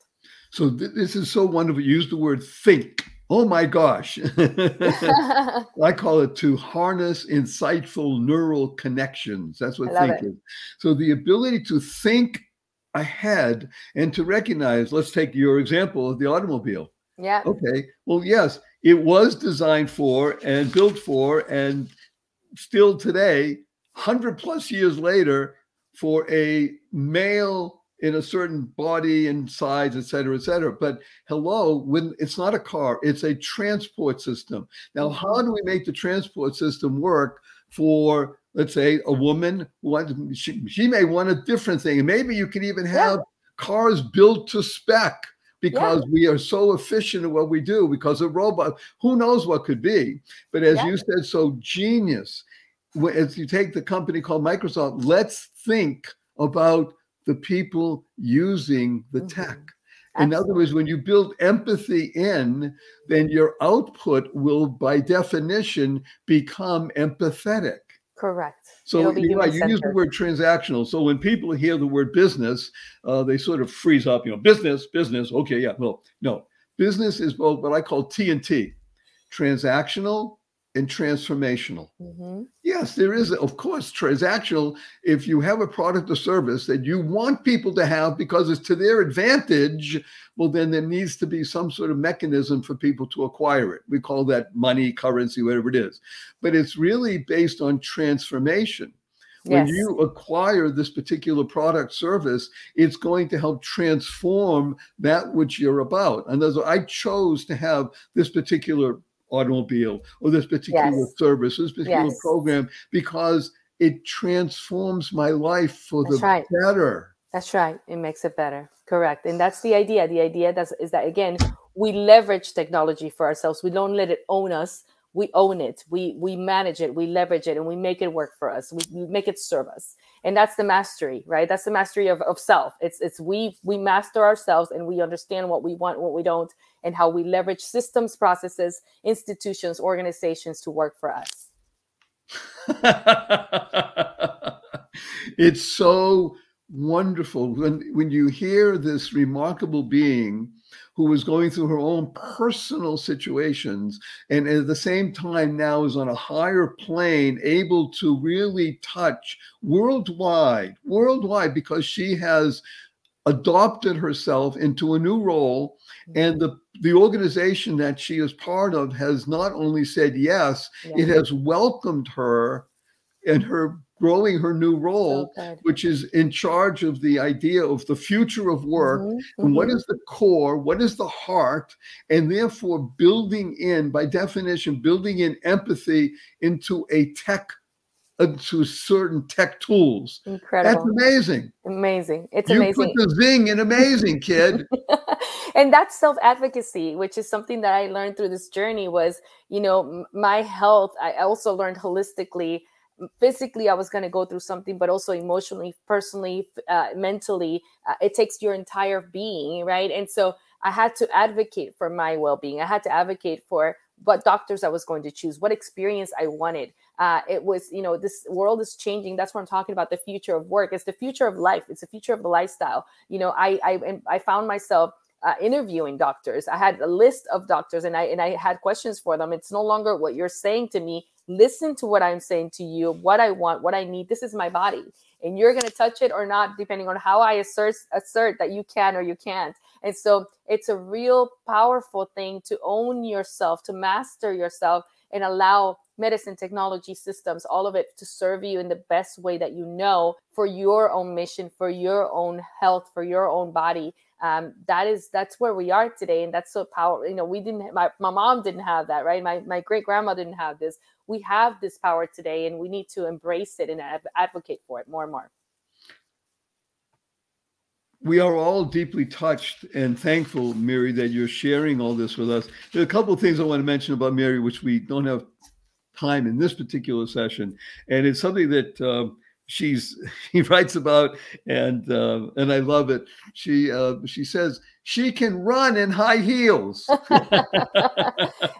So th- this is so wonderful. Use the word think oh my gosh. I call it to harness insightful neural connections. That's what think is. So the ability to think ahead and to recognize, let's take your example of the automobile. Yeah. Okay. Well, yes, it was designed for and built for, and still today, 100 plus years later, for a male in a certain body and size, et cetera, et cetera. But hello, when it's not a car, it's a transport system. Now, how mm-hmm. do we make the transport system work for, let's say, a woman? Who she, she may want a different thing. maybe you can even have yeah. cars built to spec because yeah. we are so efficient at what we do because a robot who knows what could be but as yeah. you said so genius as you take the company called microsoft let's think about the people using the mm-hmm. tech. In other words, when you build empathy in, then your output will, by definition, become empathetic. Correct. So you, know, you use the word transactional. So when people hear the word business, uh, they sort of freeze up. You know, business, business. Okay, yeah. Well, no, business is both what I call T and T: transactional and transformational. Mm-hmm. Yes, there is, of course, transactional. If you have a product or service that you want people to have because it's to their advantage, well, then there needs to be some sort of mechanism for people to acquire it. We call that money, currency, whatever it is. But it's really based on transformation. When Yes. you acquire this particular product service, it's going to help transform that which you're about. And as I chose to have this particular automobile or this particular Yes. service, this particular Yes. program, because it transforms my life for That's the right. better. That's right. It makes it better. Correct. And that's the idea. The idea that's, is that again, we leverage technology for ourselves. We don't let it own us. We own it. We we manage it. We leverage it, and we make it work for us. We, we make it serve us. And that's the mastery, right? That's the mastery of, of self. It's it's we we master ourselves, and we understand what we want, what we don't, and how we leverage systems, processes, institutions, organizations to work for us. it's so wonderful when when you hear this remarkable being who was going through her own personal situations and at the same time now is on a higher plane able to really touch worldwide worldwide because she has adopted herself into a new role and the the organization that she is part of has not only said yes it has welcomed her and her growing her new role good. which is in charge of the idea of the future of work Mhm, and what mhm. is the core what is the heart and therefore building in by definition building in empathy into a tech into certain tech tools. That's amazing. Amazing. It's you amazing. put the zing in amazing kid. And that's self-advocacy which is something that i learned through this journey was you know my health i also learned holistically physically i was going to go through something but also emotionally personally uh, mentally uh, it takes your entire being right? And so i had to advocate for my well-being. I had to advocate for what doctors i was going to choose what experience i wanted uh, it was you know this world is changing. That's what i'm talking about the future of work. It's the future of life. It's the future of the lifestyle. You know i i, I found myself uh, interviewing doctors. I had a list of doctors and i and i had questions for them. It's no longer what you're saying to me. Listen to what i'm saying to you what i want what i need. This is my body. And you're to touch it or not depending on how i assert assert that you can or you can't. And so it's a real powerful thing to own yourself to master yourself and allow medicine technology systems all of it to serve you in the best way that you know for your own mission for your own health for your own body. Um, that is that's where we are today and that's so powerful you know we didn't my, my mom didn't have that right? My, my great grandma didn't have this. We have this power today and we need to embrace it and adv- advocate for it more and more we are all deeply touched and thankful, Miri, that you're sharing all this with us. There are a couple of things I want to mention about Miri, which we don't have time in this particular session, and it's something that uh, she's she writes about, and uh, and I love it. She uh, she says she can run in high heels.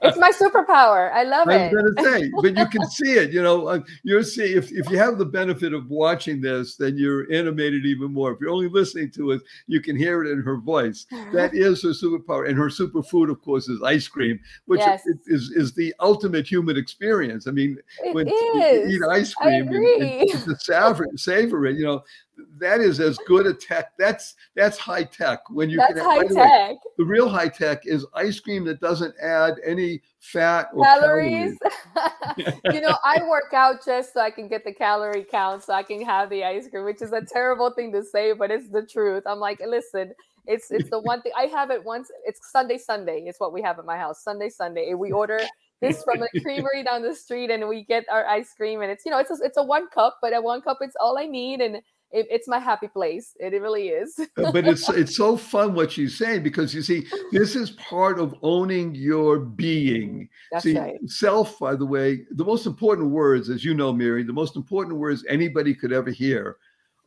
it's my superpower i love I it was going to say, but you can see it. You know, uh, you're seeing if if you have the benefit of watching this, then you're animated even more. If you're only listening to it, you can hear it in her voice. That is her superpower, and her superfood, of course, is ice cream, which Yes. is, is is the ultimate human experience. I mean, It when is. you eat ice cream and, and to savor, savor it, you know, that is as good a tech. That's that's high tech. When you That's can, high the way, tech. the real high tech is ice cream that doesn't add any fat or Calories. calories. you know, I work out just so I can get the calorie count, so I can have the ice cream, which is a terrible thing to say, but it's the truth. I'm like, listen, it's it's the one thing I have it once. It's Sunday, Sunday. It's what we have at my house. Sunday, Sunday. We order this from a creamery down the street, and we get our ice cream, and it's you know, it's a, it's a one cup, but at one cup, it's all I need, and it, it's my happy place. It, it really is. Uh, but it's it's so fun what she's saying because you see this is part of owning your being That's see right. self by the way the most important words as you know miri the most important words anybody could ever hear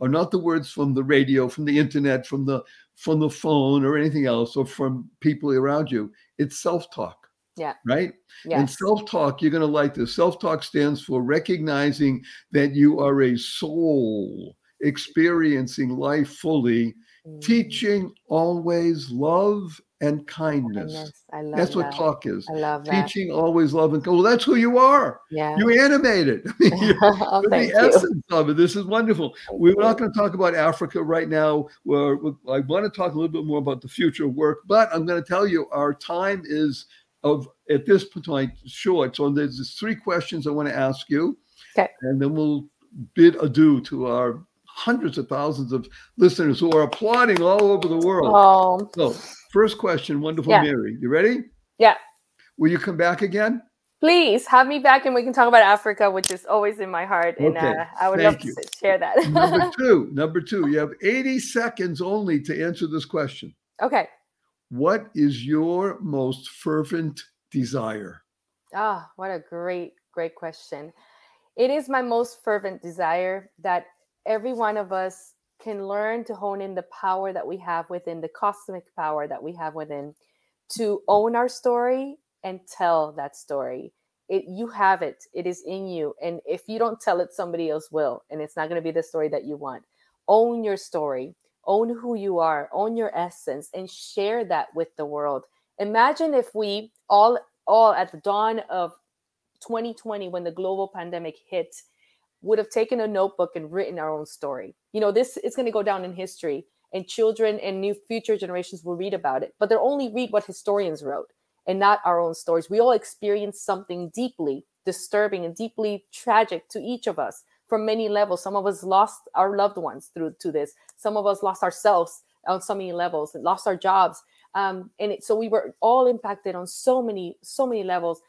are not the words from the radio from the internet from the from the phone or anything else or from people around you it's self-talk Yeah. right and self-talk you're going to like this self-talk stands for recognizing that you are a soul experiencing life fully Mm. teaching always love and kindness. Goodness, I love That's what talk is. I love that. Teaching always love and well, that's who you are. Yeah. You animate it. I mean, you're oh, the you. essence of it. This is wonderful. Thank We're you. not going to talk about Africa right now. Where I want to talk a little bit more about the future of work, but I'm going to tell you our time is of at this point short. So there's three questions I want to ask you, Okay. and then we'll bid adieu to our hundreds of thousands of listeners who are applauding all over the world. Oh, So, first question, wonderful Yeah. Miri. You ready? Yeah. Will you come back again? please have me back and we can talk about Africa, which is always in my heart. And Okay, uh, I would thank love you. to share that. Number two, number two, you have 80 seconds only to answer this question. okay. What is your most fervent desire? Ah, what a great, great question. It is my most fervent desire that every one of us can learn to hone in the power that we have within, the cosmic power that we have within, to own our story and tell that story. It you have it. It is in you. And if you don't tell it, somebody else will. And it's not going to be the story that you want. Own your story. Own who you are. Own your essence and share that with the world. Imagine if we all all at the dawn of 2020 when the global pandemic hit would have taken a notebook and written our own story. You know this is going to go down in history and children and new future generations will read about it but they'll only read what historians wrote and not our own stories. We all experience something deeply disturbing and deeply tragic to each of us from many levels. Some of us lost our loved ones through to this. Some of us lost ourselves on so many levels and lost our jobs. Um, and it, so we were all impacted on so many so many levels.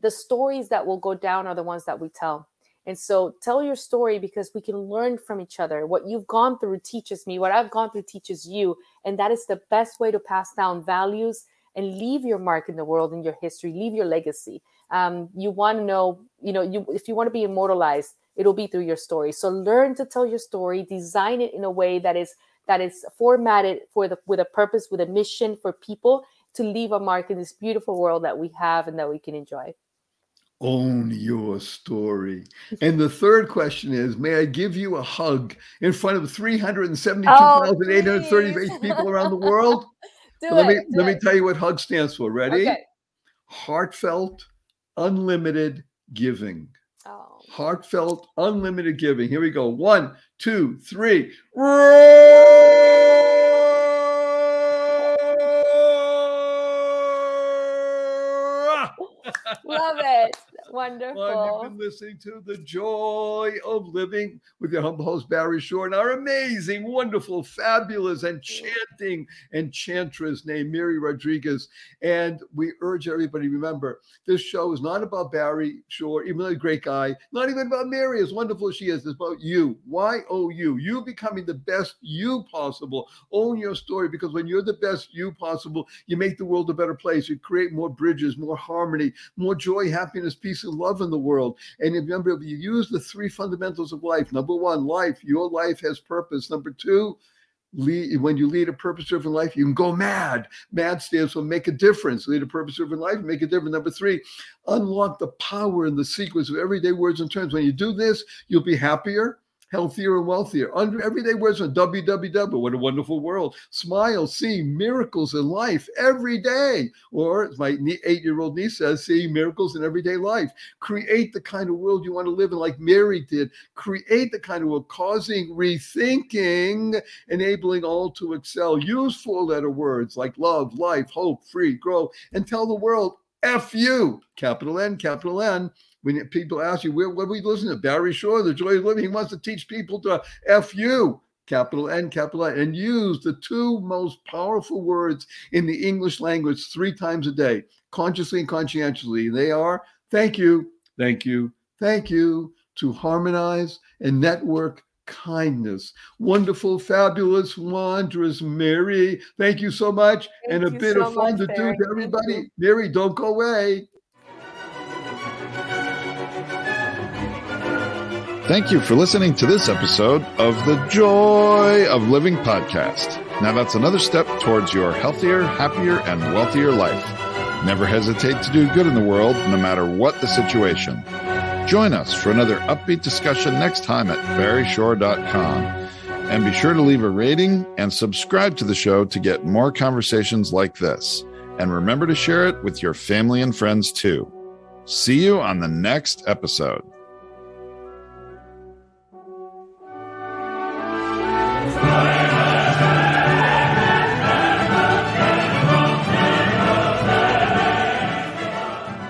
The stories that will go down are the ones that we tell and so tell your story because we can learn from each other. What you've gone through teaches me. What i've gone through teaches you. And that is the best way to pass down values and leave your mark in the world in your history. Leave your legacy. Um, you want to know you know you if you want to be immortalized it'll be through your story. So learn to tell your story. Design it in a way that is that is formatted for the with a purpose with a mission for people to leave a mark in this beautiful world that we have and that we can enjoy Own your story. And the third question is May I give you a hug in front of 372,838 please. people around the world? do let it me let me tell you what hug stands for. Ready? okay Heartfelt, unlimited giving. oh. Heartfelt, unlimited giving. Here we go. One, two, three. Roar! love it Well, you've been listening to The Joy of Living with your humble host, Barry Shore, and our amazing, wonderful, fabulous, enchanting enchantress named Miri Rodriguez. And we urge everybody remember this show is not about Barry Shore, even though he's a great guy, not even about Miri, as wonderful as she is. It's about you. Why Y O U. You becoming the best you possible. Own your story because when you're the best you possible, you make the world a better place. You create more bridges, more harmony, more joy, happiness, peace, and love in the world. And remember, if you use the three fundamentals of life number one, life, your life has purpose. Number two, lead, when you lead a purpose driven life, you can go mad. Mad stands for make a difference. Lead a purpose driven life, make a difference. Number three, unlock the power and the sequence of everyday words and terms. When you do this, you'll be happier. Healthier and wealthier. Under everyday words on www. What a wonderful world. Smile, see miracles in life every day. Or as my eight year old niece says, see miracles in everyday life. Create the kind of world you want to live in, like Miri did. Create the kind of world, causing rethinking, enabling all to excel. Use four letter words like love, life, hope, free, grow, and tell the world F you, capital N, capital N. When people ask you, where, what are we listening to? Barry Shore, The Joy of Living. He wants to teach people to F you, capital N, capital N, and use the two most powerful words in the English language three times a day, consciously and conscientiously. They are thank you, thank you, thank you, to harmonize and network kindness. Wonderful, fabulous, wondrous Miri. Thank you so much. Thank and a bit so of fun much, to Barry. do to everybody. Miri, don't go away. Thank you for listening to this episode of the Joy of Living podcast. Now that's another step towards your healthier, happier, and wealthier life. Never hesitate to do good in the world, no matter what the situation. Join us for another upbeat discussion next time at barryshore.com. And be sure to leave a rating and subscribe to the show to get more conversations like this. And remember to share it with your family and friends too. See you on the next episode.